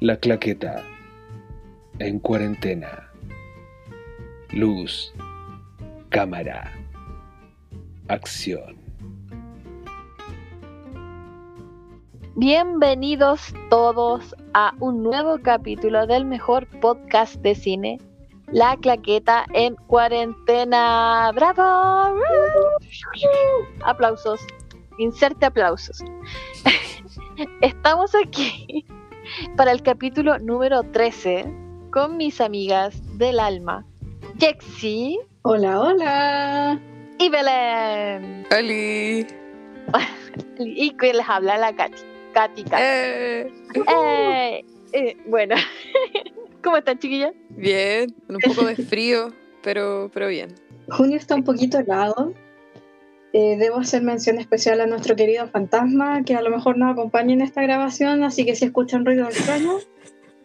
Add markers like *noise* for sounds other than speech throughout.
La claqueta. En cuarentena. Luz. Cámara. Acción. Bienvenidos todos a un nuevo capítulo del mejor podcast de cine, La Claqueta en cuarentena. ¡Bravo! Aplausos. Inserte aplausos. *laughs* Estamos aquí para el capítulo número 13 con mis amigas del alma, Jexi. Hola, hola. Y Belén. *laughs* Y que les habla la Katy. Katy, Katy. Eh. Eh, eh, bueno, *laughs* ¿cómo están, chiquillas? Bien, con un poco de frío, pero, pero bien. Junio está un poquito helado. Eh, debo hacer mención especial a nuestro querido fantasma, que a lo mejor nos acompaña en esta grabación, así que si escuchan ruido extraño,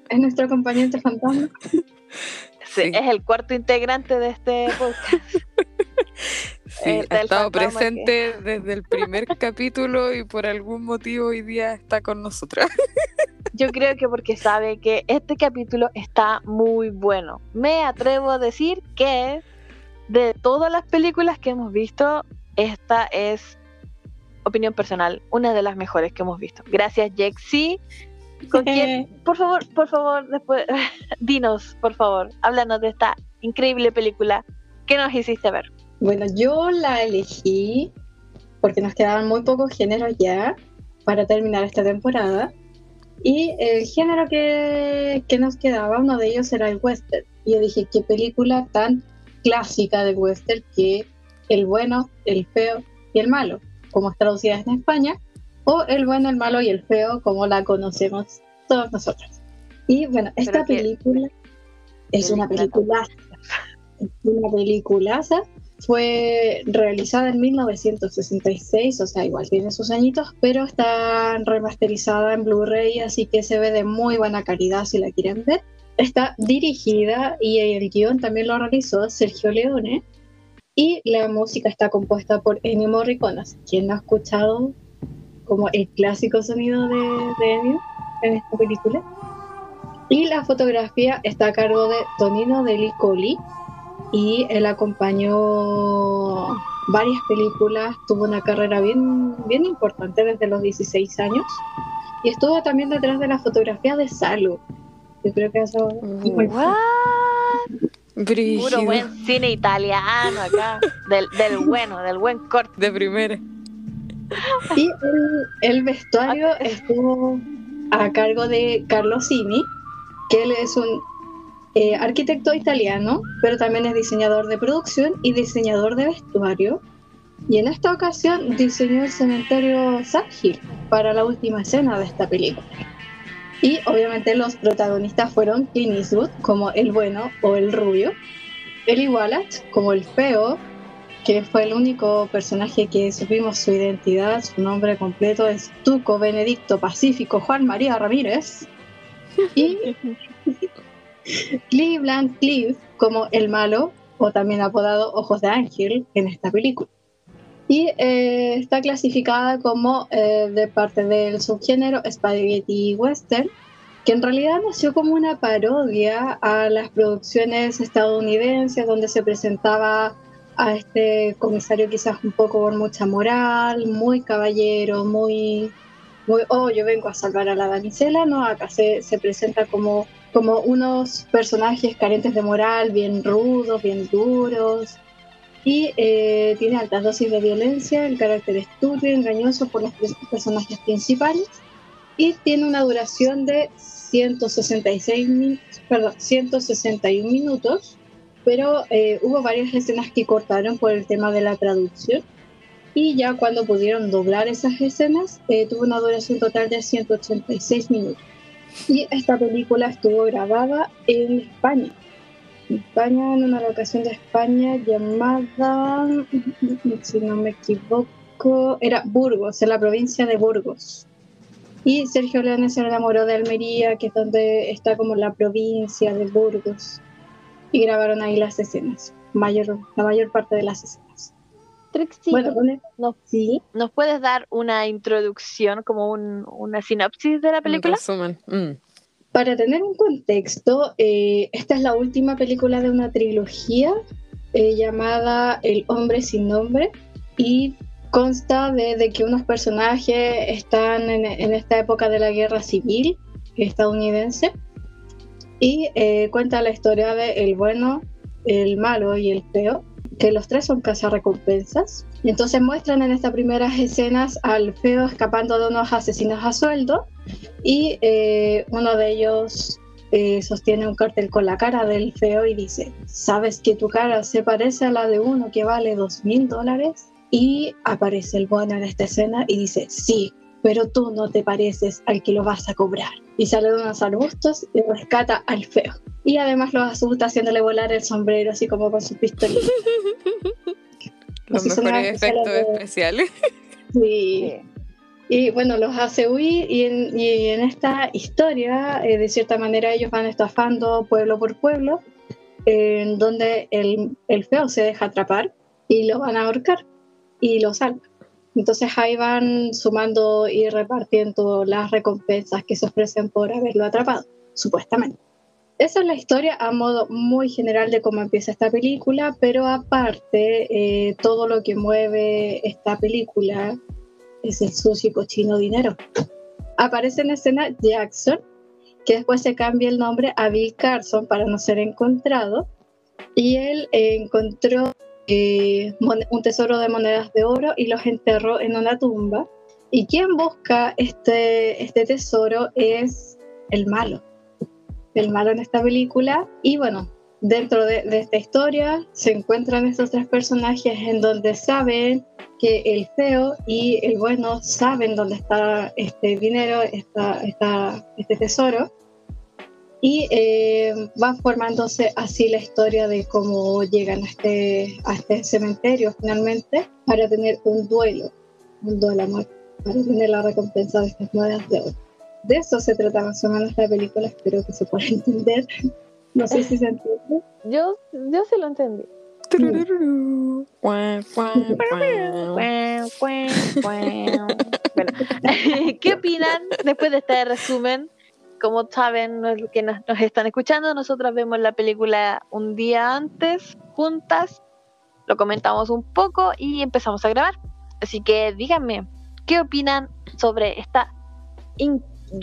es nuestro acompañante fantasma. Sí, *laughs* Sí. es el cuarto integrante de este podcast. *laughs* Sí, Eh, ha estado presente desde el primer capítulo y por algún motivo hoy día está con nosotras. *laughs* Yo creo que porque sabe que este capítulo está muy bueno. Me atrevo a decir que de todas las películas que hemos visto, esta es, opinión personal, una de las mejores que hemos visto. Gracias, Jexi. ¿Con *laughs* quién? Por favor, por favor, después, *laughs* dinos, por favor, háblanos de esta increíble película que nos hiciste ver. Bueno, yo la elegí porque nos quedaban muy pocos géneros ya para terminar esta temporada. Y el género que, que nos quedaba, uno de ellos era el western. Y yo dije, qué película tan clásica de western que el bueno, el feo y el malo, como es traducida en España, o el bueno, el malo y el feo, como la conocemos todos nosotros. Y bueno, esta que- película es una película es una peliculaza. Fue realizada en 1966, o sea, igual tiene sus añitos, pero está remasterizada en Blu-ray, así que se ve de muy buena calidad si la quieren ver. Está dirigida y el guion también lo realizó Sergio Leone. Y la música está compuesta por Ennio Morricone, quien no ha escuchado como el clásico sonido de, de Ennio en esta película. Y la fotografía está a cargo de Tonino Deli Colli y él acompañó varias películas, tuvo una carrera bien, bien importante desde los 16 años y estuvo también detrás de la fotografía de Salo. Yo creo que eso muy Puro buen cine italiano acá, del, del *laughs* bueno, del buen corte. De primera. Y el, el vestuario estuvo a cargo de Carlo Simi, que él es un eh, arquitecto italiano, pero también es diseñador de producción y diseñador de vestuario. Y en esta ocasión diseñó el cementerio Sad Hill para la última escena de esta película. Y obviamente los protagonistas fueron Clint Eastwood como el bueno o el rubio, Eli Wallach como el feo, que fue el único personaje que supimos su identidad, su nombre completo es Tuco Benedicto Pacífico Juan María Ramírez, y *laughs* Cleveland Cliff como el malo, o también apodado Ojos de Ángel, en esta película. Y eh, está clasificada como eh, de parte del subgénero Spaghetti Western, que en realidad nació como una parodia a las producciones estadounidenses donde se presentaba a este comisario quizás un poco con mucha moral, muy caballero, muy, muy oh, yo vengo a salvar a la damisela, no, acá se, se presenta como, como unos personajes carentes de moral, bien rudos, bien duros, y eh, tiene altas dosis de violencia, el carácter es turbio, engañoso por los personajes principales, y tiene una duración de 166 min- perdón, 161 minutos, pero eh, hubo varias escenas que cortaron por el tema de la traducción y ya cuando pudieron doblar esas escenas eh, tuvo una duración total de 186 minutos. Y esta película estuvo grabada en España. En España, en una locación de España llamada, *laughs* si no me equivoco, era Burgos, en la provincia de Burgos. Y Sergio Leone se enamoró de Almería, que es donde está como la provincia de Burgos. Y grabaron ahí las escenas, mayor, la mayor parte de las escenas. Trixie, Bueno, ¿nos, sí. nos puedes dar una introducción, como un- una sinopsis de la Un película? resumen. Mm. Para tener un contexto, eh, esta es la última película de una trilogía eh, llamada El hombre sin nombre y consta de, que unos personajes están en, en, esta época de la guerra civil estadounidense y eh, cuenta la historia de el bueno, el malo y el feo, que los tres son recompensas. Y entonces muestran en estas primeras escenas al feo escapando de unos asesinos a sueldo y eh, uno de ellos eh, sostiene un cartel con la cara del feo y dice, ¿sabes que tu cara se parece a la de uno que vale dos mil dólares? Y aparece el bueno en esta escena y dice, sí, pero tú no te pareces al que lo vas a cobrar. Y sale de unos arbustos y rescata al feo. Y además lo asusta haciéndole volar el sombrero así como con su pistola. *laughs* Los mejores efectos especiales. Sí. Y bueno, los hace huir y en, y en esta historia, eh, de cierta manera, ellos van estafando pueblo por pueblo, en donde el, el, feo se deja atrapar y lo van a ahorcar y lo salvan. Entonces ahí van sumando y repartiendo las recompensas que se ofrecen por haberlo atrapado, supuestamente. Esa es la historia a modo muy general de cómo empieza esta película, pero aparte, eh, todo lo que mueve esta película es el sucio y cochino dinero. Aparece en escena Jackson, que después se cambia el nombre a Bill Carson para no ser encontrado, y él encontró eh, un tesoro de monedas de oro y los enterró en una tumba. Y quien busca este, este tesoro es el malo, el malo en esta película. Y bueno, dentro de, de, esta historia se encuentran estos tres personajes en donde saben que el feo y el bueno saben dónde está este dinero, está, está este tesoro y eh, va formándose así la historia de cómo llegan a este, a este cementerio finalmente para tener un duelo, un duelo amor, para tener la recompensa de estas monedas de oro. De eso se trata más o menos la película, espero que se pueda *laughs* entender. No sé si se entiende. Yo, yo sí lo entendí. bueno, *laughs* ¿qué opinan después de este resumen como saben los que nos, nos, están escuchando, nosotras vemos la película un día antes, juntas, lo comentamos un poco y empezamos a grabar. Así que díganme, ¿qué opinan sobre esta...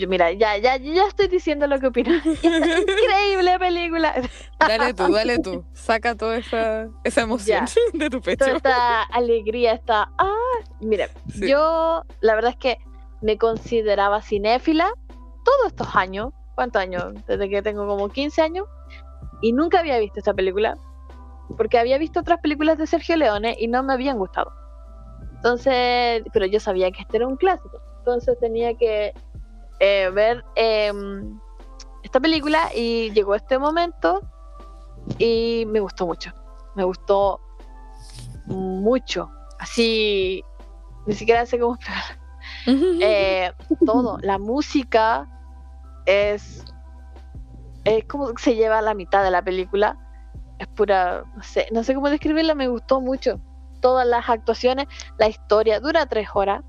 mira, ya, ya, ya estoy diciendo lo que opino. *laughs* increíble película. Dale tú, dale tú. *laughs* Saca toda esa, esa emoción ya. *laughs* de tu pecho. Toda esta alegría, esta... Ah, mira, sí. yo la verdad es que me consideraba cinéfila todos estos años, ¿cuántos años? Desde que tengo como 15 años, y nunca había visto esta película, porque había visto otras películas de Sergio Leone y no me habían gustado. Entonces, pero yo sabía que este era un clásico, entonces tenía que eh, ver eh, esta película y llegó este momento y me gustó mucho, me gustó mucho, así, ni siquiera sé cómo explicarlo. Eh, todo, la música es, es como se lleva la mitad de la película. Es pura, no sé, no sé cómo describirla, me gustó mucho. Todas las actuaciones, la historia, dura tres horas,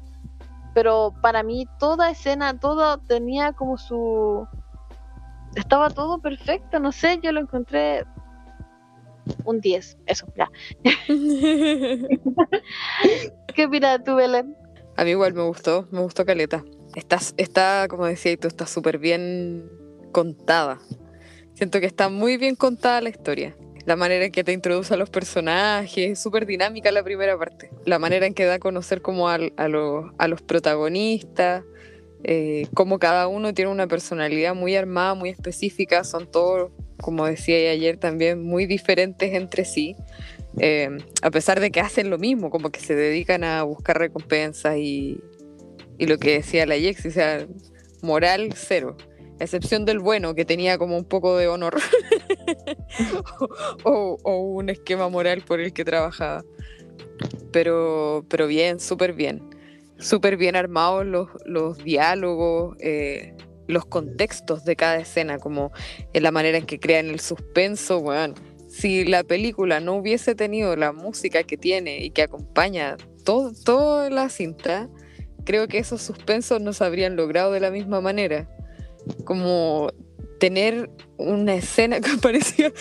pero para mí toda escena, todo tenía como su... Estaba todo perfecto, no sé, yo lo encontré un 10, eso, ya. *laughs* ¿Qué opinas tú, Belén? A mí igual me gustó, me gustó Caleta. Está, está como decía tú, está súper bien contada. Siento que está muy bien contada la historia. La manera en que te introduce a los personajes, es súper dinámica la primera parte. La manera en que da a conocer como a, a, lo, a los protagonistas, eh, como cada uno tiene una personalidad muy armada, muy específica, son todos, como decía ayer también, muy diferentes entre sí. Eh, a pesar de que hacen lo mismo, como que se dedican a buscar recompensas y, lo que decía la Yex, o sea, moral cero, a excepción del bueno, que tenía como un poco de honor *laughs* o, un esquema moral por el que trabajaba. Pero, pero bien, súper bien, súper bien armados los, los diálogos. Eh, los contextos de cada escena, como en la manera en que crean el suspenso, bueno, si la película no hubiese tenido la música que tiene y que acompaña todo, toda la cinta, creo que esos suspensos no se habrían logrado de la misma manera. Como tener una escena *laughs* que parecía,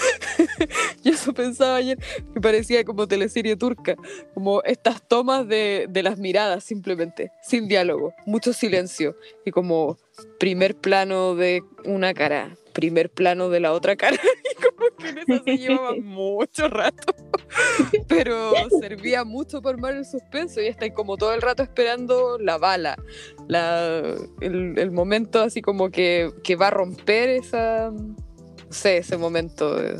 yo eso pensaba ayer, que parecía como teleserie turca, como estas tomas de, de las miradas simplemente, sin diálogo, mucho silencio y como primer plano de una cara, primer plano de la otra cara, *laughs* y como *laughs* que en eso se llevaba *laughs* mucho rato, *laughs* pero servía mucho para armar el suspenso y está como todo el rato esperando la bala, la, el, el momento así como que, que va a romper esa, no sé, ese momento de,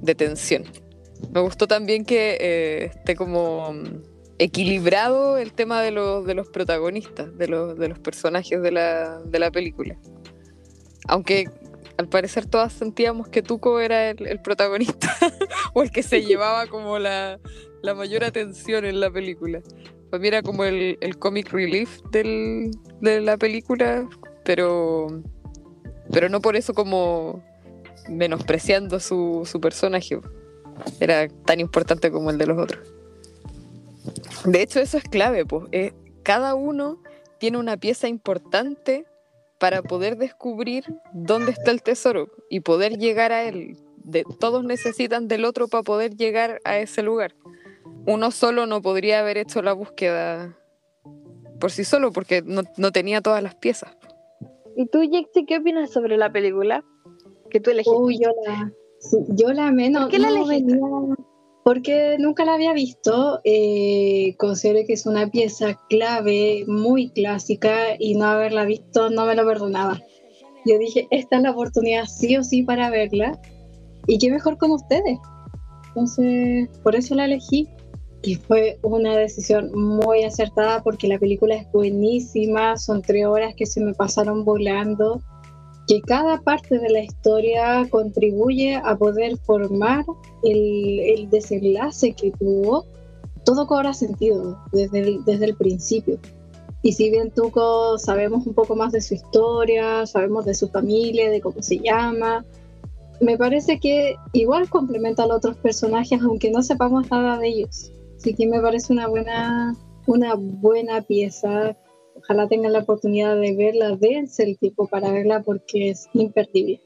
de tensión. Me gustó también que eh, esté como mm, equilibrado el tema de los, de los protagonistas, de los, de los personajes de la, de la película. Aunque al parecer todas sentíamos que Tuco era el, el protagonista *laughs* o el que se *laughs* llevaba como la, la mayor atención en la película. Pues mira como el, el comic relief del, de la película, pero, pero no por eso como menospreciando su, su personaje. Era tan importante como el de los otros. De hecho, eso es clave, pues. eh, cada uno tiene una pieza importante para poder descubrir dónde está el tesoro y poder llegar a él. De, todos necesitan del otro para poder llegar a ese lugar. Uno solo no podría haber hecho la búsqueda por sí solo porque no, no tenía todas las piezas. ¿Y tú, Jexi, qué opinas sobre la película que tú elegiste? Uy, yo la, yo la menos. ¿Por qué la no elegiste? venía- porque nunca la había visto. eh, considero que es una pieza clave, muy clásica, y no haberla visto no me lo perdonaba. Yo dije, esta es la oportunidad sí o sí para verla. Y qué mejor con ustedes. Entonces, por eso la elegí. Y fue una decisión muy acertada porque la película es buenísima. Son tres horas que se me pasaron volando que cada parte de la historia contribuye a poder formar el, desenlace que tuvo, todo cobra sentido desde el, desde el principio. Y si bien Tuco sabemos un poco más de su historia, sabemos de su familia, de cómo se llama, me parece que igual complementa a los otros personajes, aunque no sepamos nada de ellos. Así que me parece una buena, una buena pieza ojalá tengan la oportunidad de verla, dense el tiempo para verla porque es imperdible.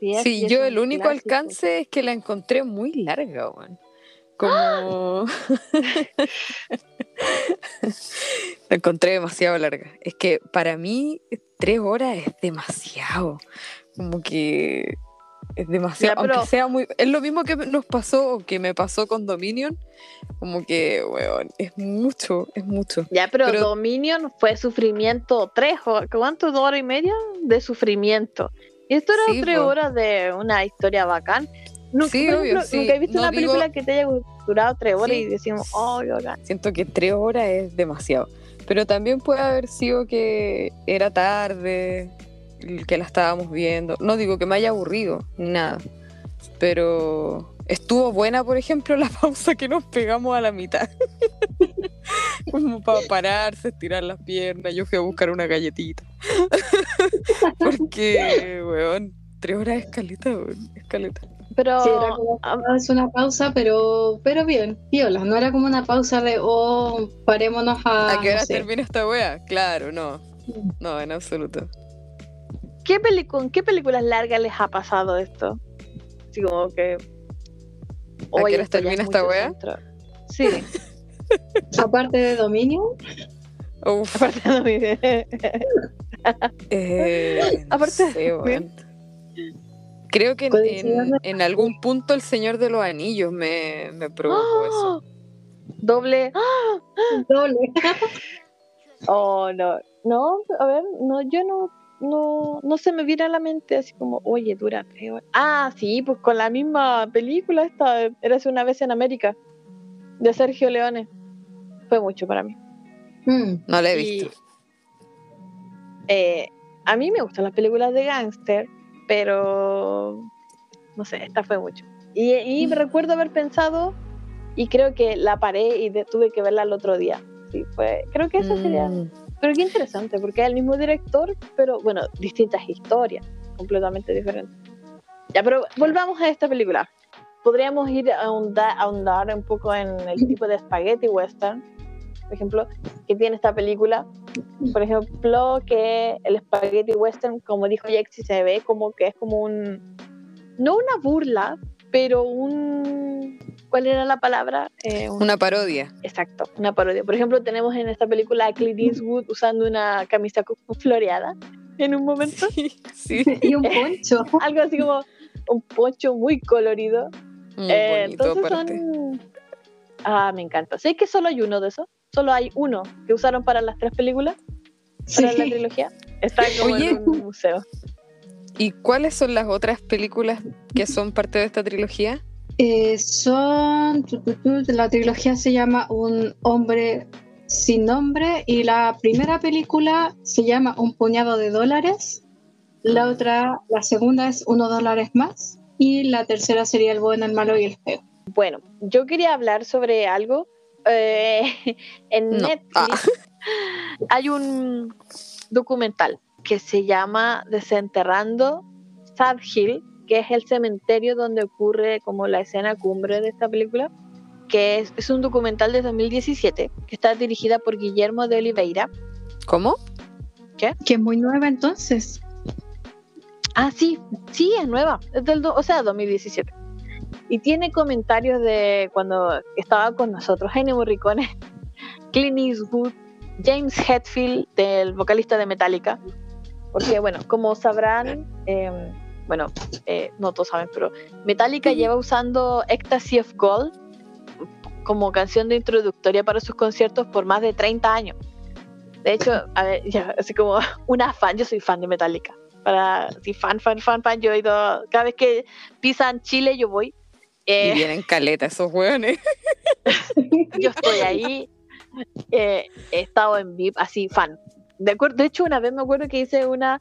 Es, Sí, yo el único clásico. alcance es que la encontré muy larga, weón. Como... *laughs* la encontré demasiado larga. Es que para mí tres horas es demasiado. Como que es demasiado. Ya, pero- Aunque sea muy... Es lo mismo que nos pasó o que me pasó con Dominion. Como que, weón, es mucho, es mucho. Ya, pero, Pero- Dominion fue sufrimiento tres horas, ¿cuánto? ¿Dos horas y media de sufrimiento? Y esto era Sí, tres po. horas de una historia bacán. Nunca, Sí, obvio, ejemplo, sí. nunca he visto No una digo- película que te haya durado tres horas y decimos, oh, bacán. Siento que tres horas es demasiado. Pero también puede haber sido que era tarde, que la estábamos viendo. No digo que me haya aburrido, ni nada. Pero estuvo buena, por ejemplo, la *laughs* pausa que nos pegamos a la mitad. *laughs* Como para pararse, estirar las piernas. Yo fui a buscar una galletita. *laughs* Porque, weón, tres horas es caleta, weón, es caleta. Pero Sí, era como, es una pausa, pero, pero bien, viola. No era como una pausa de, oh, parémonos a. ¿A qué hora no sé. termina esta wea? Claro, no. No, en absoluto. ¿Qué ¿con qué películas largas les ha pasado esto? Así como que... qué "Oye, horas esto ya termina es esta wea?" centro". Sí, *laughs* Aparte de Dominio, Uf, aparte de mi- Eh, *laughs* no Aparte, sé, bien. weón. Creo que en, Coincidiendo. en- en algún punto el Señor de los Anillos me, me provocó eso. Doble. ¡Ah! doble. *laughs* Oh, no. No, a ver, no, yo no, no, no se me viene a la mente así como, oye, dura tres horas. Ah, sí, pues con la misma película esta, Érase una vez en América, de Sergio Leone. Fue mucho para mí. Mm, No la he Y, visto. eh, a mí me gustan las películas de gángster, pero no sé, esta fue mucho. Y, y me recuerdo haber pensado, y creo que la paré y de- tuve que verla el otro día. Sí, fue, creo que esa sería Mm, Pero qué interesante, porque es el mismo director, pero bueno, distintas historias, completamente diferentes. Ya, pero volvamos a esta película. Podríamos ir a ahondar, ahondar un poco en el tipo de spaghetti western, por ejemplo, que tiene esta película, por ejemplo, que el spaghetti western, como dijo Jexy, se ve como que es como un, no una burla, pero un, ¿cuál era la palabra? Eh, un- Una parodia. Exacto, una parodia. Por ejemplo, tenemos en esta película a Clint Eastwood usando una camisa floreada en un momento. Sí, Y un poncho. *laughs* Algo así como un poncho muy colorido. muy Eh, bonito entonces aparte. son... Ah, me encanta. ¿Sé que solo hay uno de esos? Solo hay uno que usaron para las tres películas, para la trilogía. Está como Oye. en un museo. ¿Y cuáles son las otras películas que son parte de esta trilogía? Eh, son. tu, tu, tu, La trilogía se llama Un hombre sin nombre y la primera película se llama Un puñado de dólares. La otra, la segunda es Uno dólares más. Y la tercera sería El bueno, el malo y el feo. Bueno, yo quería hablar sobre algo. eh, *laughs* en No. Netflix Ah. hay un documental que se llama Desenterrando Sad Hill, que es el cementerio donde ocurre como la escena cumbre de esta película, que es, es un documental de 2017 que está dirigida por Guillermo de Oliveira. ¿Cómo? Que es muy nueva entonces. Ah, sí, sí, es nueva, es del, o sea, 2017. Y tiene comentarios de cuando estaba con nosotros Ennio Morricone, *laughs* Clint Eastwood, James Hetfield, del vocalista de Metallica. Porque, bueno, como sabrán, eh, bueno, eh, no todos saben, pero Metallica lleva usando Ecstasy of Gold como canción de introductoria para sus conciertos por más de 30 años. De hecho, a ver, ya, así como *laughs* una fan, yo soy fan de Metallica para sí, fan, fan, fan, fan. Yo he ido, cada vez que pisan Chile, yo voy. Y Eh, vienen caleta esos hueones. *laughs* yo estoy ahí. eh, he estado en VIP, así, fan. De, acuerdo, de hecho, una vez me acuerdo que hice una.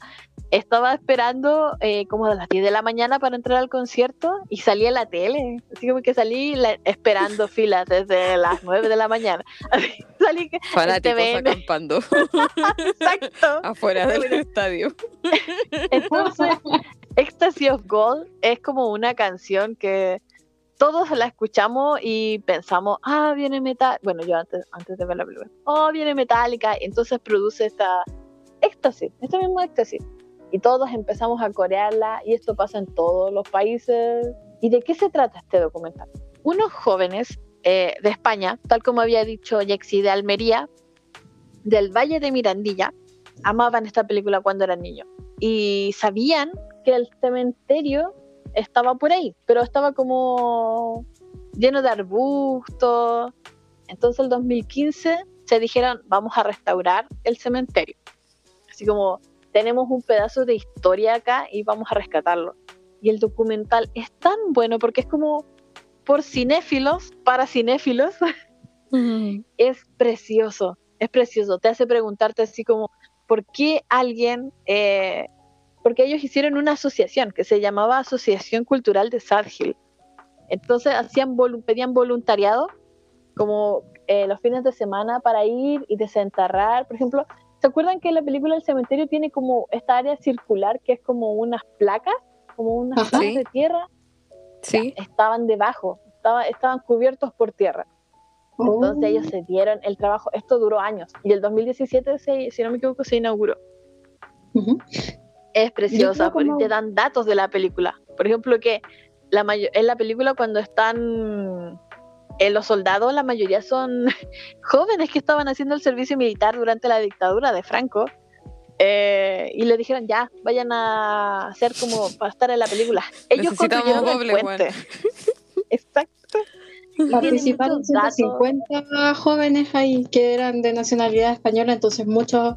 Estaba esperando eh, como a las 10 de la mañana para entrar al concierto y salí a la tele. Así como que salí la- esperando *laughs* filas desde las 9 de la mañana. Así, salí que- Fanáticos TVN. acampando *laughs* exacto. afuera del estadio. Entonces, Ecstasy of Gold es como una canción que todos la escuchamos y pensamos, ah, viene Metal. Bueno, yo antes, antes de ver la película, oh, viene Metallica. Entonces produce esta éxtasis, este mismo éxtasis. Y todos empezamos a corearla y esto pasa en todos los países. ¿Y de qué se trata este documental? Unos jóvenes eh, de España, tal como había dicho Yexi de Almería, del Valle de Mirandilla, amaban esta película cuando eran niños y sabían que el cementerio estaba por ahí, pero estaba como lleno de arbustos. Entonces el 2015 se dijeron, vamos a restaurar el cementerio. Así como tenemos un pedazo de historia acá y vamos a rescatarlo. Y el documental es tan bueno porque es como por cinéfilos, para cinéfilos, *laughs* es precioso, es precioso. Te hace preguntarte así como, ¿por qué alguien, eh, porque ellos hicieron una asociación que se llamaba Asociación Cultural de Sad Hill. Entonces hacían volu- pedían voluntariado como eh, los fines de semana para ir y desenterrar. Por ejemplo, ¿se acuerdan que la película El Cementerio tiene como esta área circular que es como unas placas, como unas Ajá. placas de tierra? Sí. Estaban debajo, estaba- estaban cubiertos por tierra. Entonces Oh. ellos se dieron el trabajo, esto duró años y el 2017, se- si no me equivoco, se inauguró. Ujú. Es preciosa, como- porque te dan datos de la película. Por ejemplo, que la en la película cuando están eh, los soldados, la mayoría son *laughs* jóvenes que estaban haciendo el servicio militar durante la dictadura de Franco. eh, y le dijeron, ya, vayan a hacer como para estar en la película. Ellos Necesitamos construyeron el doble, puente. *laughs* Exacto. Y Participaron muchos datos. 150 jóvenes ahí que eran de nacionalidad española, entonces muchos,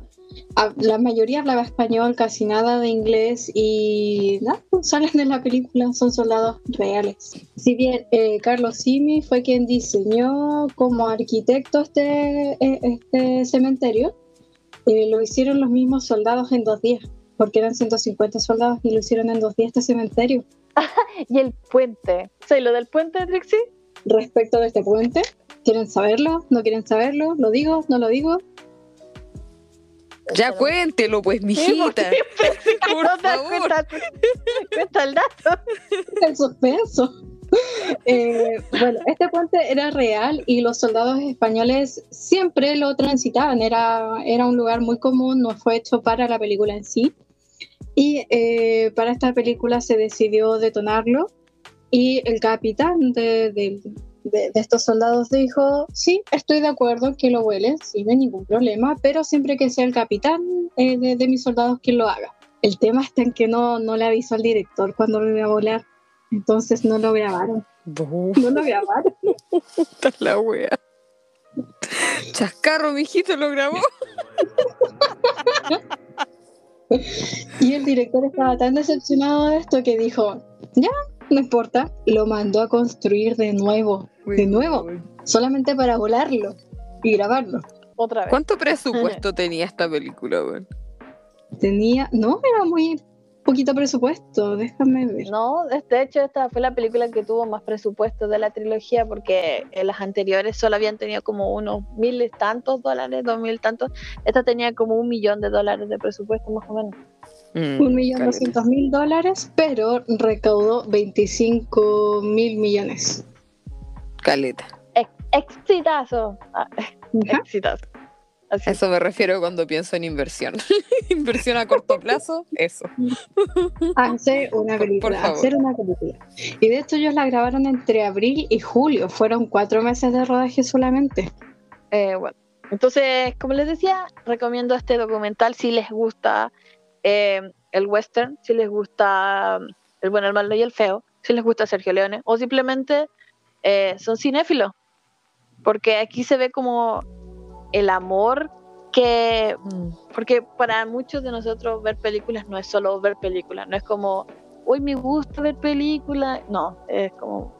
la mayoría hablaba español, casi nada de inglés y nada, pues, salen de la película, son soldados reales. Si bien eh, Carlos Simi fue quien diseñó como arquitecto este, eh, este cementerio, eh, lo hicieron los mismos soldados en dos días, porque eran 150 soldados y lo hicieron en dos días este cementerio. *laughs* Y el puente. ¿Sabes lo del puente, Trixie? respecto de este puente. ¿Quieren saberlo? ¿No quieren saberlo? ¿Lo digo? ¿No lo digo? Ya cuéntelo, pues, mijita. *laughs* Por Por no te das favor. cuenta, cuenta el dato. *laughs* El suspenso. Eh, bueno, este puente era real y los soldados españoles siempre lo transitaban. Era, era un lugar muy común, no fue hecho para la película en sí. Y eh, para esta película se decidió detonarlo y el capitán de, de- de- de estos soldados dijo, sí, estoy de acuerdo en que lo huele, sí, no hay ningún problema, pero siempre que sea el capitán eh, de, de mis soldados quien lo haga. El tema está en que no, no le avisó al director cuando lo iba a volar, entonces no lo grabaron. No lo grabaron. *laughs* puta la wea. Chascarro, mijito, lo grabó. *laughs* Y el director estaba tan decepcionado de esto que dijo, ya, no importa, lo mandó a construir de nuevo, de nuevo, solamente para volarlo y grabarlo. Otra vez. ¿Cuánto presupuesto *laughs* tenía esta película, weón? Tenía, no, era muy poquito presupuesto, déjame ver. No, de hecho esta fue la película que tuvo más presupuesto de la trilogía porque en las anteriores solo habían tenido como unos mil y tantos dólares, dos mil tantos. Esta tenía como un millón de dólares de presupuesto más o menos. Mm, Un millón doscientos mil dólares, pero recaudó 25 mil millones. Caleta. Ex- Exitazo. Ah, exitazo. Así. Eso me refiero cuando pienso en inversión. *laughs* inversión a corto *laughs* plazo, eso. Hacer una Por- por película, hacer una película. Y de hecho ellos la grabaron entre abril y julio, fueron cuatro meses de rodaje solamente. Eh, bueno, entonces, como les decía, recomiendo este documental si les gusta eh, el western, si les gusta el bueno, el malo y el feo, si les gusta Sergio Leone, o simplemente eh, son cinéfilos, porque aquí se ve como el amor que, Mm. porque para muchos de nosotros ver películas no es solo ver películas, no es como, uy, me gusta ver películas, no, es como...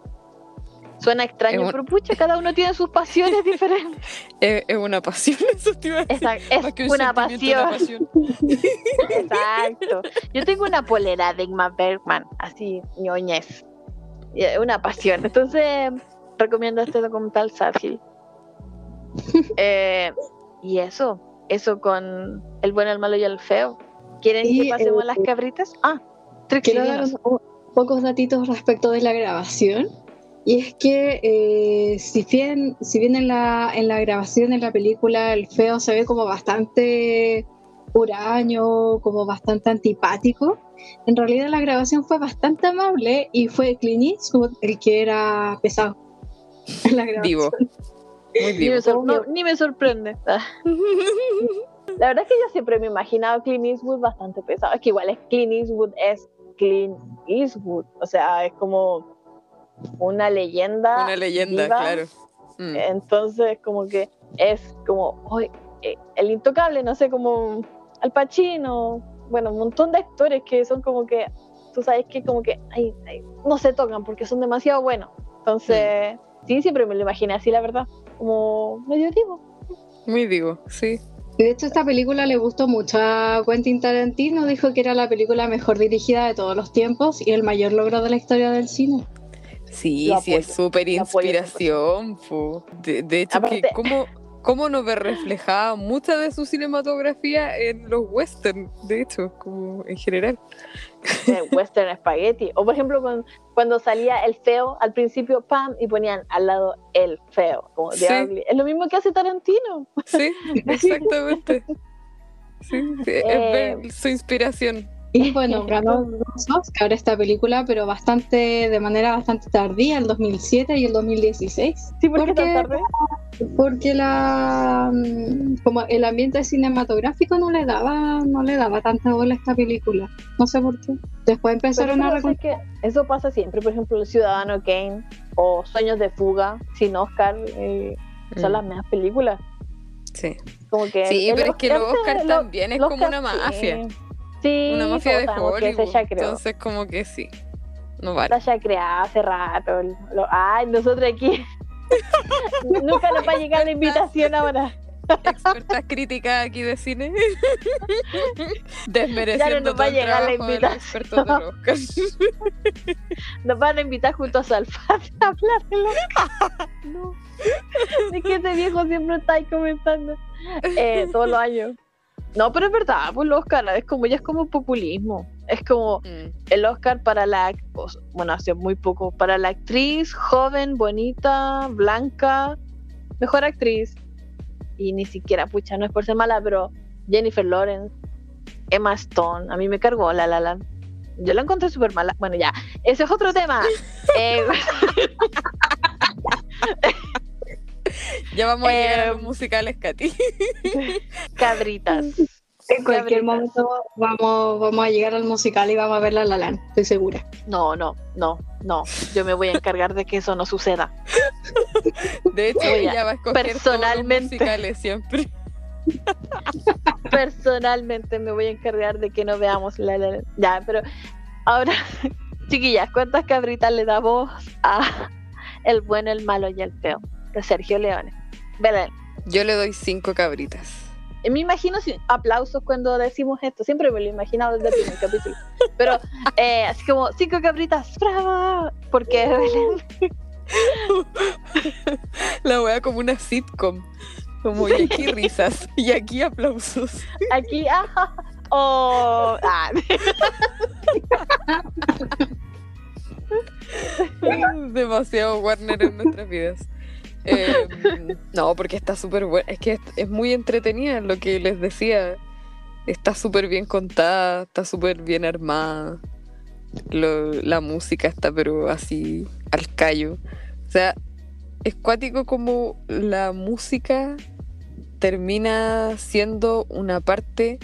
Suena extraño, Es un- pero pucha, cada uno tiene sus pasiones diferentes. *laughs* Es, es una pasión, *laughs* eso te iba a decir. Exacto, es un una pasión. pasión. Exacto. Yo tengo una polera de Ingmar Bergman, así, ñoñez. Es Una pasión. Entonces, recomiendo este documental Sadhill. *laughs* Eh, y eso, eso con el bueno, el malo y el feo. ¿Quieren Y, que pasemos eh, a las cabritas? Ah, Trixie, Quiero dar dinos. un- pocos datitos respecto de la grabación. Y es que eh, si bien, si bien en, la, en la grabación, en la película, el feo se ve como bastante huraño, como bastante antipático, en realidad la grabación fue bastante amable y fue Clint Eastwood el que era pesado. en la grabación. Vivo. Muy Ni vivo. me, sor- no, ni me sorprende. Ah. La verdad es que yo siempre me he imaginado Clint Eastwood bastante pesado. Es que igual es Clint Eastwood, es Clint Eastwood. O sea, es como una leyenda. Una leyenda, viva. claro. Mm. Entonces, como que es como hoy el intocable, no sé, como Al Pacino. Bueno, un montón de actores que son como que, tú sabes que como que ay, ay, no se tocan porque son demasiado buenos. Entonces, sí, siempre me lo imaginé así, la verdad. Como medio divo. Muy vivo, sí. Y De hecho, esta película le gustó mucho a Quentin Tarantino, dijo que era la película mejor dirigida de todos los tiempos y el mayor logro de la historia del cine. Sí, sí, es súper inspiración. De, de hecho, que cómo, cómo no ver reflejada mucha de su cinematografía en los western, de hecho, como en general. Western Spaghetti. O por ejemplo, cuando salía el feo al principio, pam, y ponían al lado el feo, como Sí. Es lo mismo que hace Tarantino. Sí, *laughs* exactamente. Sí, sí, es Eh, ver su inspiración. Y bueno, ganó dos Oscar esta película, pero bastante, de manera bastante tardía, el 2007 y el 2016. Sí, porque ¿Por qué? tan tarde. Porque la mm, como el ambiente cinematográfico no le daba, no le daba tanta bola a esta película. No sé por qué. Después Pero empezaron a eso, pasa que eso pasa siempre. Por ejemplo, El Ciudadano Kane o Sueños de Fuga, sin Oscar, eh, son Mm, las mismas películas. Sí, Como que Sí, el pero es que los Oscar- Oscar lo- también es como una mafia. sí. Sí, una mafia de Hollywood. ya. Entonces, como que sí. No vale. Está ya creada hace rato. Lo- ay, nosotros aquí. *laughs* Nunca nos va a llegar la invitación ahora. Expertas críticas aquí de cine. *laughs* Ya Desmereciendo no nos va a llegar la de Oscar. *laughs* Nos van a invitar junto a Salfate a hablar de los No. Es que ese viejo siempre está ahí comentando eh, todos los años. No, pero es verdad, pues los Oscar es como ya es como populismo. Es como Mm. el Oscar para la, bueno, hace muy poco, para la actriz joven, bonita, blanca, mejor actriz. Y ni siquiera, pucha, no es por ser mala, pero Jennifer Lawrence, Emma Stone, a mí me cargó La La Land. Yo la encontré súper mala. Bueno, ya, ese es otro tema. *laughs* Eh, *laughs* *laughs* *laughs* Ya vamos a llegar a los Em, musicales, Katy. *laughs* cabritas. En cualquier momento vamos, vamos a llegar al musical y vamos a ver La La Land, estoy segura. No, no, no, no. Yo me voy a encargar de que eso no suceda. De hecho, Voy a- ella va a escoger todos los personalmente. musicales siempre. Personalmente me voy a encargar de que no veamos la, la- la- Ya, pero ahora, *laughs* chiquillas, ¿cuántas cabritas le damos a el bueno, el malo y el feo? De Sergio Leone. Belén. Yo le doy cinco cabritas. Me imagino aplausos cuando decimos esto, siempre me lo he imaginado desde el primer *laughs* capítulo. Pero eh, así como cinco cabritas, ¡bravo! Porque Belén La wea como una sitcom. Como y aquí *laughs* risas y aquí aplausos. aquí, ah, oh, *laughs* ah, Demasiado Warner en nuestras vidas. Eh, no, porque está súper buena. Es que es, muy entretenida lo que les decía. Está súper bien contada, está súper bien armada. La música está, pero así al callo. O sea, es cuático como la música termina siendo una parte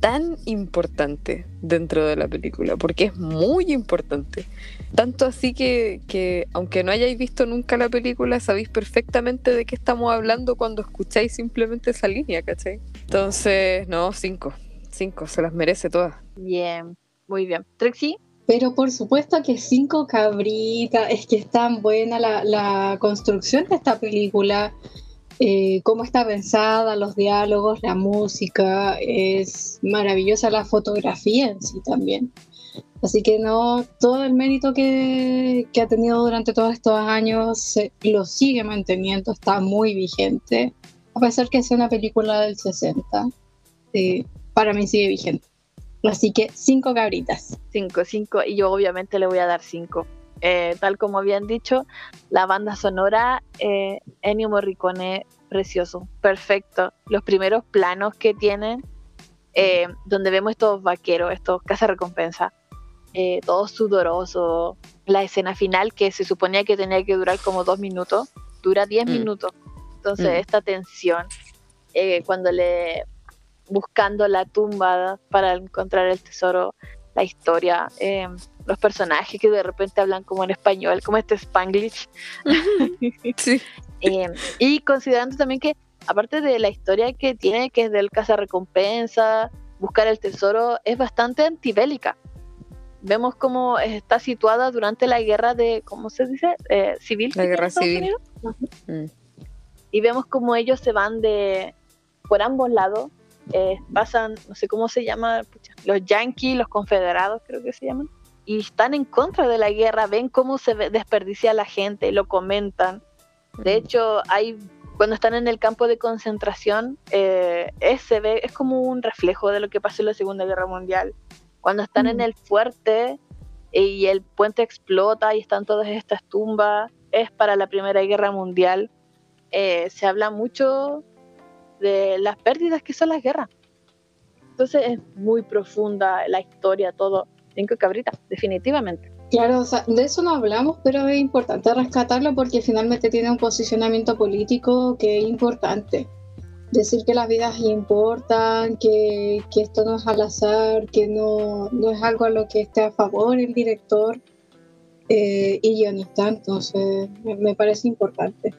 tan importante dentro de la película, porque es muy importante. Tanto así que, que aunque no hayáis visto nunca la película, sabéis perfectamente de qué estamos hablando cuando escucháis simplemente esa línea, ¿cachai? Entonces, no, cinco. Cinco, se las merece todas. Bien, muy bien. Trixie, Pero por supuesto que cinco cabritas, es que es tan buena la, la construcción de esta película, eh, cómo está pensada, los diálogos, la música, es maravillosa la fotografía en sí también. Así que no, todo el mérito que, que ha tenido durante todos estos años lo sigue manteniendo, está muy vigente, a pesar que sea una película del 60, eh, para mí sigue vigente. Así que cinco cabritas. 5, 5, y yo obviamente le voy a dar 5. tal como habían dicho, la banda sonora, eh, Ennio Morricone, precioso, perfecto. Los primeros planos que tienen, eh, donde vemos estos vaqueros, estos cazarrecompensas, eh, todos sudorosos. La escena final, que se suponía que tenía que durar como dos minutos, dura 10 Mm. minutos. Entonces, Mm. esta tensión, eh, cuando le buscando la tumba para encontrar el tesoro, la historia, eh, los personajes que de repente hablan como en español, como este Spanglish. *laughs* Sí. *laughs* Eh, y considerando también que, aparte de la historia que tiene, que es del recompensa buscar el tesoro, es bastante antibélica. Vemos cómo está situada durante la guerra de, ¿cómo se dice? Eh, civil. La guerra civil. Mm. Y vemos cómo ellos se van de por ambos lados. eh, pasan, no sé cómo se llama, pucha, los yanquis, los confederados, creo que se llaman. Y están en contra de la guerra, ven cómo se desperdicia la gente, lo comentan. De hecho, hay cuando están en el campo de concentración, eh, es, se ve, es como un reflejo de lo que pasó en la Segunda Guerra Mundial. Cuando están en Mm. el fuerte y el puente explota y están todas estas tumbas, es para la Primera Guerra Mundial. Eh, se habla mucho de las pérdidas que son las guerras. Entonces es muy profunda la historia, todo. Cinco cabritas, definitivamente. Claro, o sea, de eso no hablamos, pero es importante rescatarlo porque finalmente tiene un posicionamiento político que es importante. Decir que las vidas importan, que, que esto no es al azar, que no, no es algo a lo que esté a favor el director eh, y guionista, entonces me, me parece importante.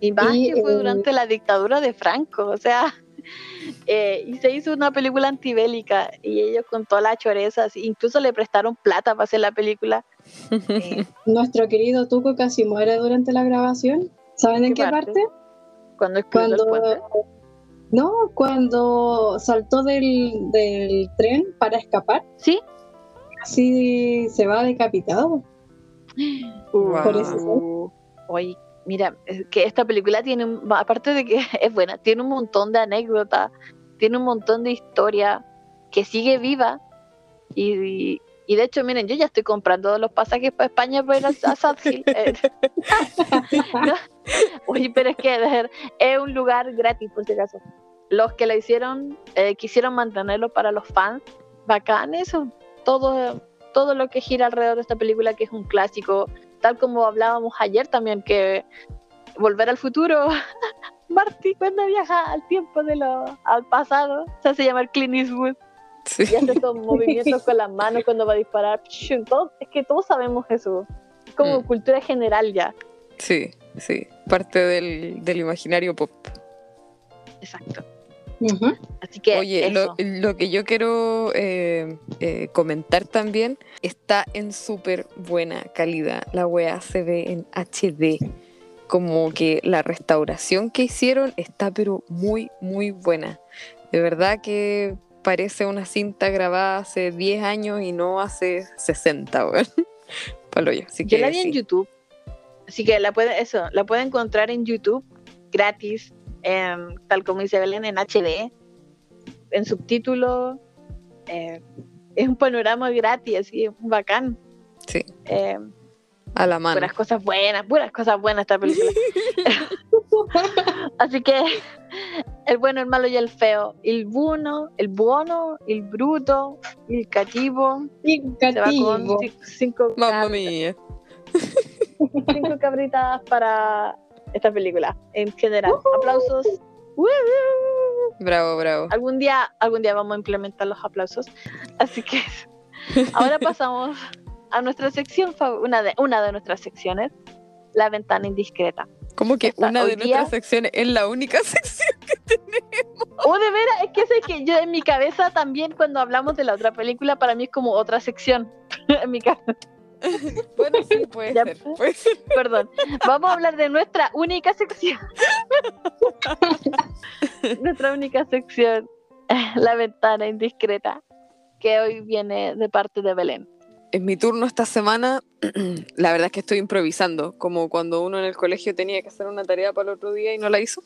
Y más Y, que fue eh, durante la dictadura de Franco, o sea, *laughs* eh, y se hizo una película antibélica y ellos con todas las chorezas, incluso le prestaron plata para hacer la película. *laughs* Nuestro querido Tuco casi muere durante la grabación. ¿Saben en ¿Qué qué parte? parte? Cuando explotó Cuando, el puente. no, cuando saltó del, del tren para escapar, Sí, así se va decapitado. *gasps* Wow. Por eso. Oye, mira, que esta película tiene, un- aparte de que *laughs* es buena, tiene un montón de anécdotas, tiene un montón de historia que sigue viva Y, y de hecho, miren, yo ya estoy comprando los pasajes para España para ir a, a Hill. Eh, *laughs* *laughs* no. Oye, pero es que ver, es un lugar gratis, por si acaso. Los que la hicieron eh, quisieron mantenerlo para los fans. Bacán eso. Todo, todo lo que gira alrededor de esta película, que es un clásico, tal como hablábamos ayer también, que volver al futuro. *laughs* Marty, cuando viaja al tiempo de lo, al pasado, se hace llamar Clint Eastwood Sí. y hace estos movimientos con las manos *laughs* cuando va a disparar. Todo- es que todos sabemos eso. Es como Mm. cultura general ya. Sí, sí. Parte del, del imaginario pop. Exacto. Así que Oye, lo, lo que yo quiero eh, eh, comentar también está en súper buena calidad. La weá se ve en HD. Como que la restauración que hicieron está pero muy, muy buena. De verdad que parece una cinta grabada hace 10 años y no hace 60, weón. *laughs* Palo yo. Así que Yo la vi en. YouTube. Así que la puede, eso, la puede encontrar en YouTube gratis, em, tal como dice Belén, en HD, en subtítulos. eh, es un panorama gratis, así, bacán. Sí, em, a la mano. puras cosas buenas, puras cosas buenas esta película. *laughs* Así que el bueno, el malo y el feo, el bueno, el bueno, el bruto, el cativo, se va con cinco, Mamma mía. cinco cabritas para esta película en general. Aplausos. Bravo, bravo. Algún día, algún día vamos a implementar los aplausos. Así que ahora pasamos a nuestra sección, una de, una de nuestras secciones, la ventana indiscreta. Como que Esta- una de día- nuestras secciones es la única *laughs* sección. Oh, de veras, es que sé que yo en mi cabeza también cuando hablamos de la otra película, para mí es como otra sección. *laughs* en mi cabeza, *laughs* Bueno, sí, puede ser. Puede ser. perdón. Vamos a hablar de nuestra única sección. nuestra única sección, la ventana indiscreta, que hoy viene de parte de Belén. En mi turno esta semana, *clears throat* la verdad es que estoy improvisando, como cuando uno en el colegio tenía que hacer una tarea para el otro día y no la hizo.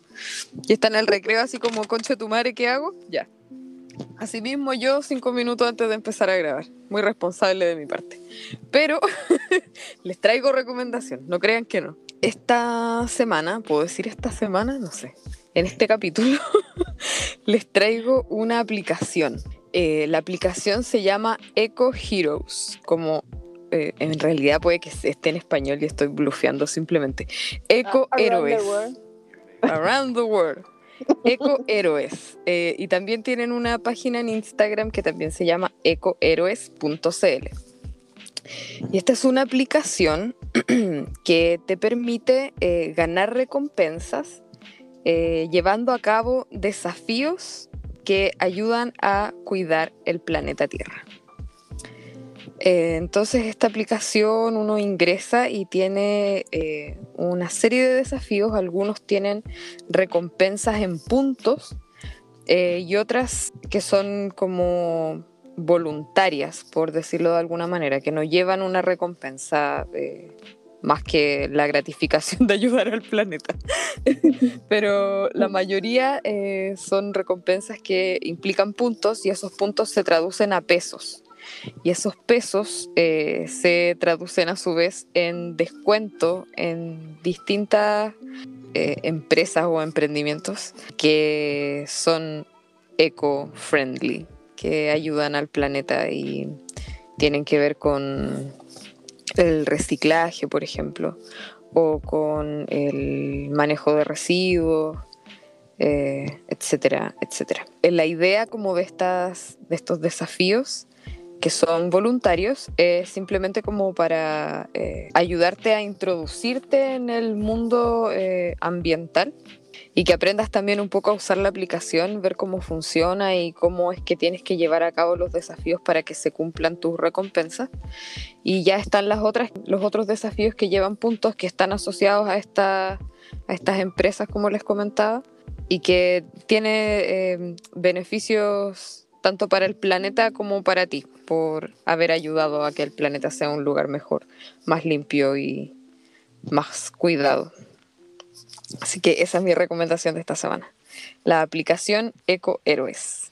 Y está en el recreo así como, concha tu madre, ¿qué hago? Ya. Asimismo yo, cinco minutos antes de empezar a grabar. Muy responsable de mi parte. Pero *laughs* les traigo recomendación, no crean que no. Esta semana, ¿puedo decir esta semana? No sé. En este capítulo *laughs* les traigo una aplicación. Eh, la aplicación se llama Eco Heroes, como eh, en realidad puede que esté en español y estoy blufeando simplemente. Eco Ah, Héroes. Around the World. Eco Héroes. Eh, y también tienen una página en Instagram que también se llama ecohéroes.cl. Y esta es una aplicación *clears throat* que te permite eh, ganar recompensas eh, llevando a cabo desafíos que ayudan a cuidar el planeta Tierra. Eh, entonces esta aplicación uno ingresa y tiene eh, una serie de desafíos, algunos tienen recompensas en puntos eh, y otras que son como voluntarias, por decirlo de alguna manera, que no llevan una recompensa más que la gratificación de ayudar al planeta. *laughs* Pero la mayoría eh, son recompensas que implican puntos y esos puntos se traducen a pesos. Y esos pesos eh, se traducen a su vez en descuento en distintas eh, empresas o emprendimientos que son eco-friendly, que ayudan al planeta y tienen que ver con el reciclaje, por ejemplo, o con el manejo de residuos, eh, etcétera, etcétera. La idea como de, estas, de estos desafíos que son voluntarios, es simplemente como para eh, ayudarte a introducirte en el mundo eh, ambiental y que aprendas también un poco a usar la aplicación, ver cómo funciona y cómo es que tienes que llevar a cabo los desafíos para que se cumplan tus recompensas. Y ya están las otras, los otros desafíos que llevan puntos que están asociados a, esta, a estas empresas, como les comentaba, y que tiene eh, beneficios tanto para el planeta como para ti, por haber ayudado a que el planeta sea un lugar mejor, más limpio y más cuidado. Así que esa es mi recomendación de esta semana. La aplicación Eco Héroes.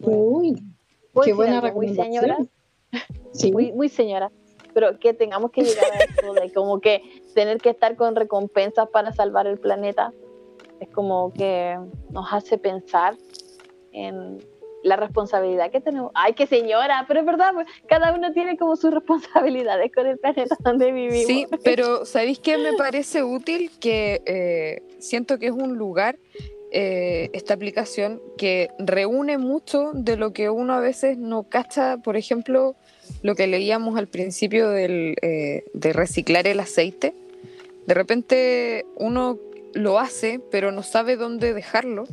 Uy, ¿Puedo Qué buena algo muy señora? recomendación. Sí. muy, muy señora, pero que tengamos que llegar a eso de como que tener que estar con recompensas para salvar el planeta, es como que nos hace pensar en la responsabilidad que tenemos. Ay, qué señora, pero es verdad, pues, cada uno tiene como sus responsabilidades con el planeta donde vivimos. Sí, *laughs* pero ¿sabéis qué me parece útil? Que eh, siento que es un lugar, eh, esta aplicación, que reúne mucho de lo que uno a veces no cacha, por ejemplo, lo que leíamos al principio del, eh, de reciclar el aceite. De repente uno lo hace, pero no sabe dónde dejarlo.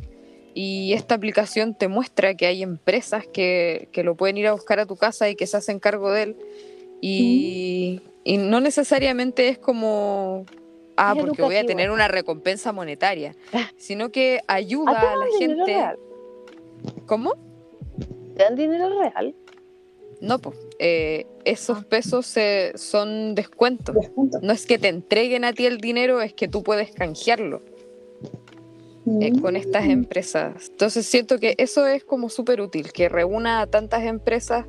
Y esta aplicación te muestra que hay empresas que, que lo pueden ir a buscar a tu casa y que se hacen cargo de él. Y, y no necesariamente es como, ah, Es porque voy a tener una recompensa monetaria, sino que ayuda Ah, a la gente. real. ¿Cómo? ¿Te dan dinero real? No, pues esos Ah. pesos se- son descuentos. Descuento. No es que te entreguen a ti el dinero, es que tú puedes canjearlo eh, con estas empresas. Entonces siento que eso es como súper útil, que reúna a tantas empresas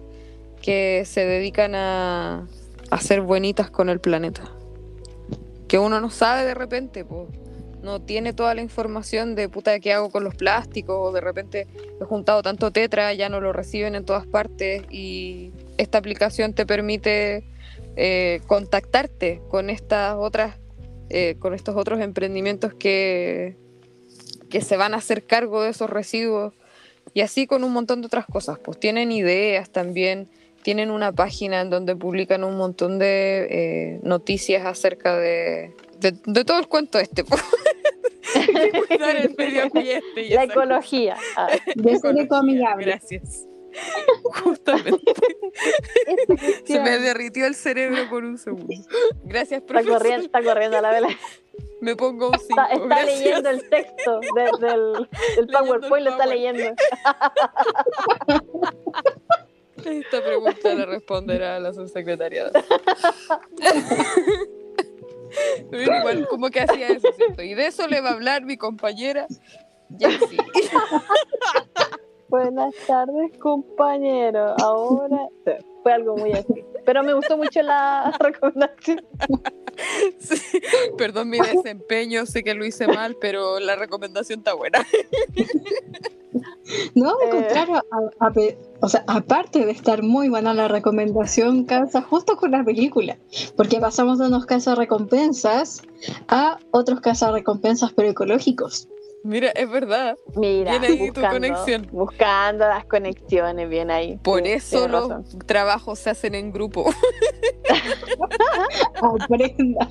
que se dedican a, a ser buenitas con el planeta. Que uno no sabe de repente, pues. No tiene toda la información de puta qué hago con los plásticos, o de repente he juntado tanto tetra, ya no lo reciben en todas partes, y esta aplicación te permite eh, contactarte con estas otras, eh, con estos otros emprendimientos que, que se van a hacer cargo de esos residuos y así con un montón de otras cosas. Pues tienen ideas también, tienen una página en donde publican un montón de eh, noticias acerca de, de, de todo el cuento este. pues. *laughs* El medio ambiente y La ecología. Ah, *laughs* Ecología. Gracias. *laughs* Justamente. Se me derritió el cerebro por un segundo. Gracias, Está profesor. corriendo, está corriendo a la vela. Me pongo un 5. Está, está leyendo el texto de- del, del PowerPoint, lo está leyendo. Esta pregunta la responderá la subsecretaria. Pero igual, como que hacía eso, ¿cierto? Y de eso le va a hablar mi compañera Jessy. Buenas tardes, compañero. Ahora *laughs* fue algo muy así. Pero me gustó mucho la *laughs* recomendación. Sí, Perdón mi desempeño, sé que lo hice mal, pero la recomendación está buena. *laughs* No, al Eh. contrario, a- a o sea, aparte de estar muy buena la recomendación, calza justo con la película, porque pasamos de unos casos recompensas a otros casos recompensas pero ecológicos. Mira, es verdad. Mira, Bien ahí tu buscando, conexión. buscando las conexiones, bien ahí. Por Sí, eso los razón. trabajos se hacen en grupo. *laughs* Aprendan.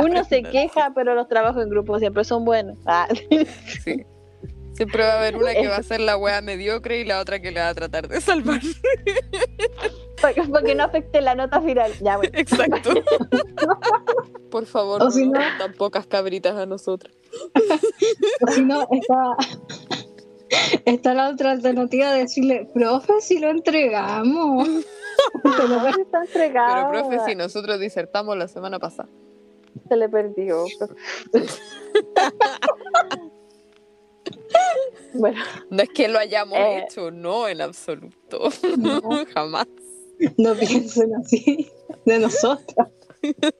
Uno se queja, pero los trabajos en grupo siempre son buenos. Ah, Sí. Siempre va a haber una que va a ser la wea mediocre y la otra que le va a tratar de salvar. *laughs* para, para que no afecte la nota final. Ya, bueno. Exacto. *laughs* Por favor, O no si nos no- den tan pocas cabritas a nosotros. O si no, está, está la otra alternativa de decirle, profe, si lo entregamos. Te lo- Ay, está entregado. Pero, profe, si nosotros disertamos la semana pasada. Se le perdió. *laughs* bueno, No es que lo hayamos Eh. hecho, no, en absoluto. No. *laughs* Jamás. No piensen así de nosotros.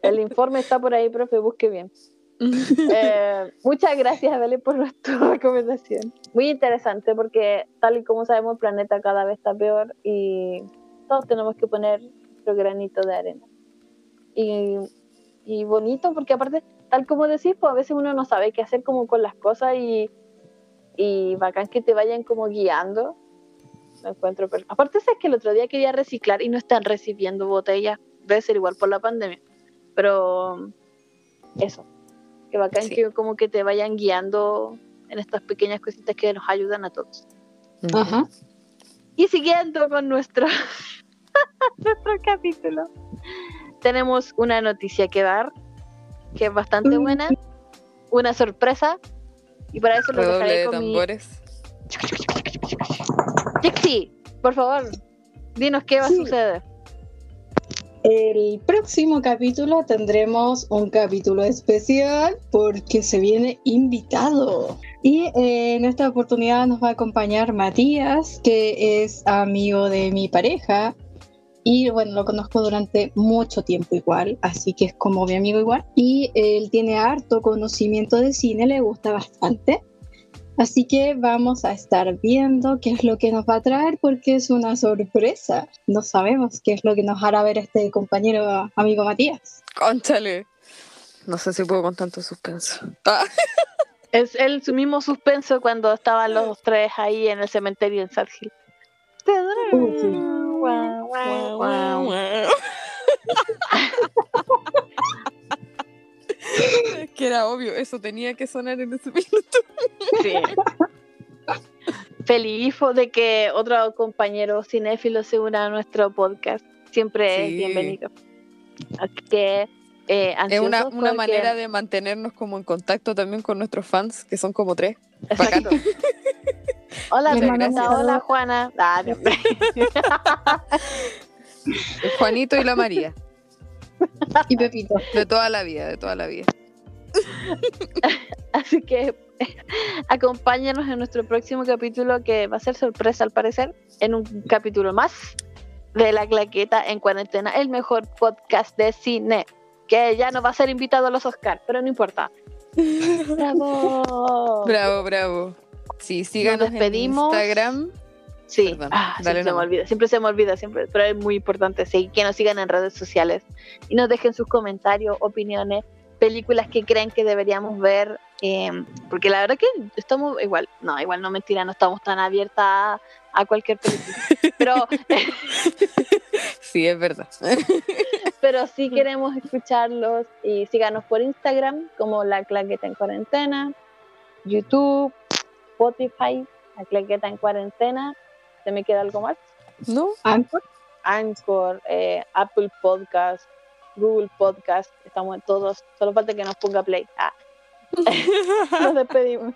el informe está por ahí, profe, busque bien. Eh, muchas gracias, Belén, por nuestra *laughs* recomendación. Muy interesante porque, tal y como sabemos, el planeta cada vez está peor y todos tenemos que poner nuestro granito de arena. Y, y bonito porque, aparte, tal como decís, pues a veces uno no sabe qué hacer como con las cosas y, y bacán que te vayan como guiando. Lo encuentro per- Aparte, es que el otro día quería reciclar y no están recibiendo botellas. Debe ser igual por la pandemia. Pero eso, que bacán Sí. que como que te vayan guiando en estas pequeñas cositas que nos ayudan a todos. Ajá. Y siguiendo con nuestro, *laughs* nuestro capítulo, tenemos una noticia que dar, que es bastante buena, una sorpresa, y para eso lo dejaré de con mi... Jixi, por favor, dinos qué va a Sí. suceder. el próximo capítulo tendremos un capítulo especial porque se viene invitado. Y eh, en esta oportunidad nos va a acompañar Matías, que es amigo de mi pareja. Y bueno, lo conozco durante mucho tiempo igual, así que es como mi amigo igual. Y él tiene harto conocimiento de cine, le gusta bastante. Así que vamos a estar viendo qué es lo que nos va a traer porque es una sorpresa. No sabemos qué es lo que nos hará ver este compañero amigo Matías. Conchale. No sé si puedo con tanto suspenso. Ah. *laughs* Es el su mismo suspenso cuando estaban los tres ahí en el cementerio en Sad Hill. Uh, sí. *laughs* Es *laughs* que era obvio, eso tenía que sonar en ese minuto. Sí. Feliz de que otro compañero cinéfilo se una a nuestro podcast. Siempre es Sí. bienvenido. Así que eh, Es una, una porque- manera de mantenernos como en contacto también con nuestros fans, que son como tres. Exacto. Hola, Renata, hola Juana. Ah, no. *laughs* Juanito y la María. *laughs* Y Pepito. De toda la vida, de toda la vida. *laughs* Así que *laughs* acompáñanos en nuestro próximo capítulo que va a ser sorpresa al parecer, en un capítulo más de La Claqueta en Cuarentena, el mejor podcast de cine, que ya no va a ser invitado a los Oscars, pero no importa. ¡Bravo! Bravo, bravo. Sí, síganos despedimos. en Instagram. Sí, Perdón, ah, siempre se me olvida, siempre se me olvida, siempre, pero es muy importante sí, que nos sigan en redes sociales y nos dejen sus comentarios, opiniones, películas que creen que deberíamos ver, eh, porque la verdad que estamos igual, no, igual no mentira, no estamos tan abiertas a, a cualquier película, pero, *laughs* Sí, es verdad. *laughs* pero sí queremos escucharlos y síganos por Instagram como La Claqueta en Cuarentena, YouTube, Spotify, La Claqueta en Cuarentena, ¿se me queda algo más? ¿No? Anchor. Anchor, eh, Apple Podcast, Google Podcast, estamos en todos, solo falta que nos ponga play. Ah. *laughs* nos despedimos.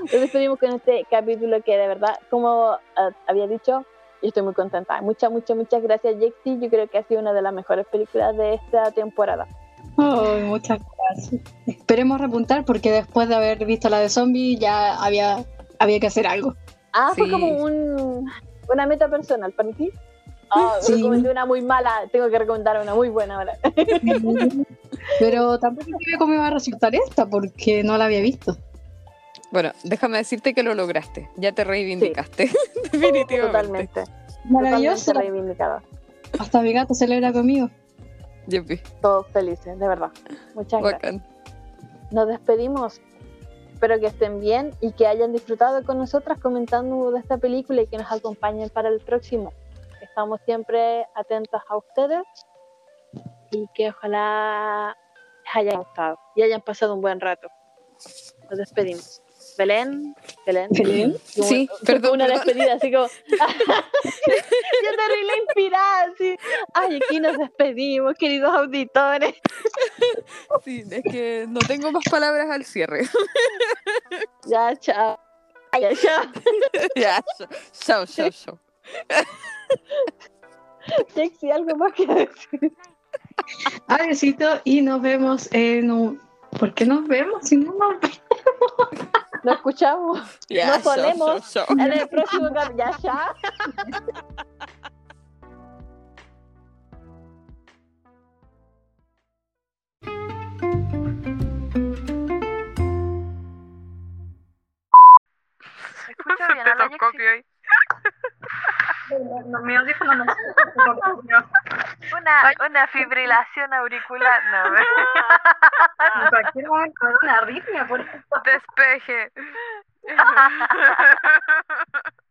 Nos despedimos con este capítulo que de verdad, como ah, había dicho, y estoy muy contenta. Muchas, muchas, muchas gracias, Jexi. Yo creo que ha sido una de las mejores películas de esta temporada. Ay, muchas gracias. Esperemos repuntar porque después de haber visto la de zombie ya había, había que hacer algo. Ah, fue Sí. como un, una meta personal para ti. Ah, *laughs* Sí. recomendé una muy mala, tengo que recomendar una muy buena ahora. *laughs* Pero tampoco sabía cómo iba a resultar esta porque no la había visto. Bueno, déjame decirte que lo lograste. Ya te reivindicaste. *laughs* Definitivamente. Totalmente. Maravilloso. Totalmente. Hasta mi gato celebra conmigo. Yupi, Todos felices, de verdad. Muchas gracias. Nos despedimos. Espero que estén bien y que hayan disfrutado con nosotras comentando de esta película y que nos acompañen para el próximo. Estamos siempre atentos a ustedes y que ojalá les haya gustado y hayan pasado un buen rato. Nos despedimos. Belén, Belén. Belén. Como- Sí, fue perdón, Una perdón. despedida, así como. *laughs* Yo terrible inspirada, así. Ay, aquí nos despedimos, queridos auditores. Sí, es que no tengo más palabras al cierre. *laughs* Ya, chao. Ay, ya, chao. *laughs* ya, chao, chao, chao. Sexy, algo más que decir. Adiósito y nos vemos en un... ¿Por qué nos vemos si no nos vemos? Nos escuchamos *laughs* Ya, Nos ponemos. chao, chao. en el próximo cap- Ya, ya. ¿Se escucha bien? Mi audífono no Una, una fibrilación auricular, no. *laughs* Cualquiera con una arritmia por Despeje. *laughs*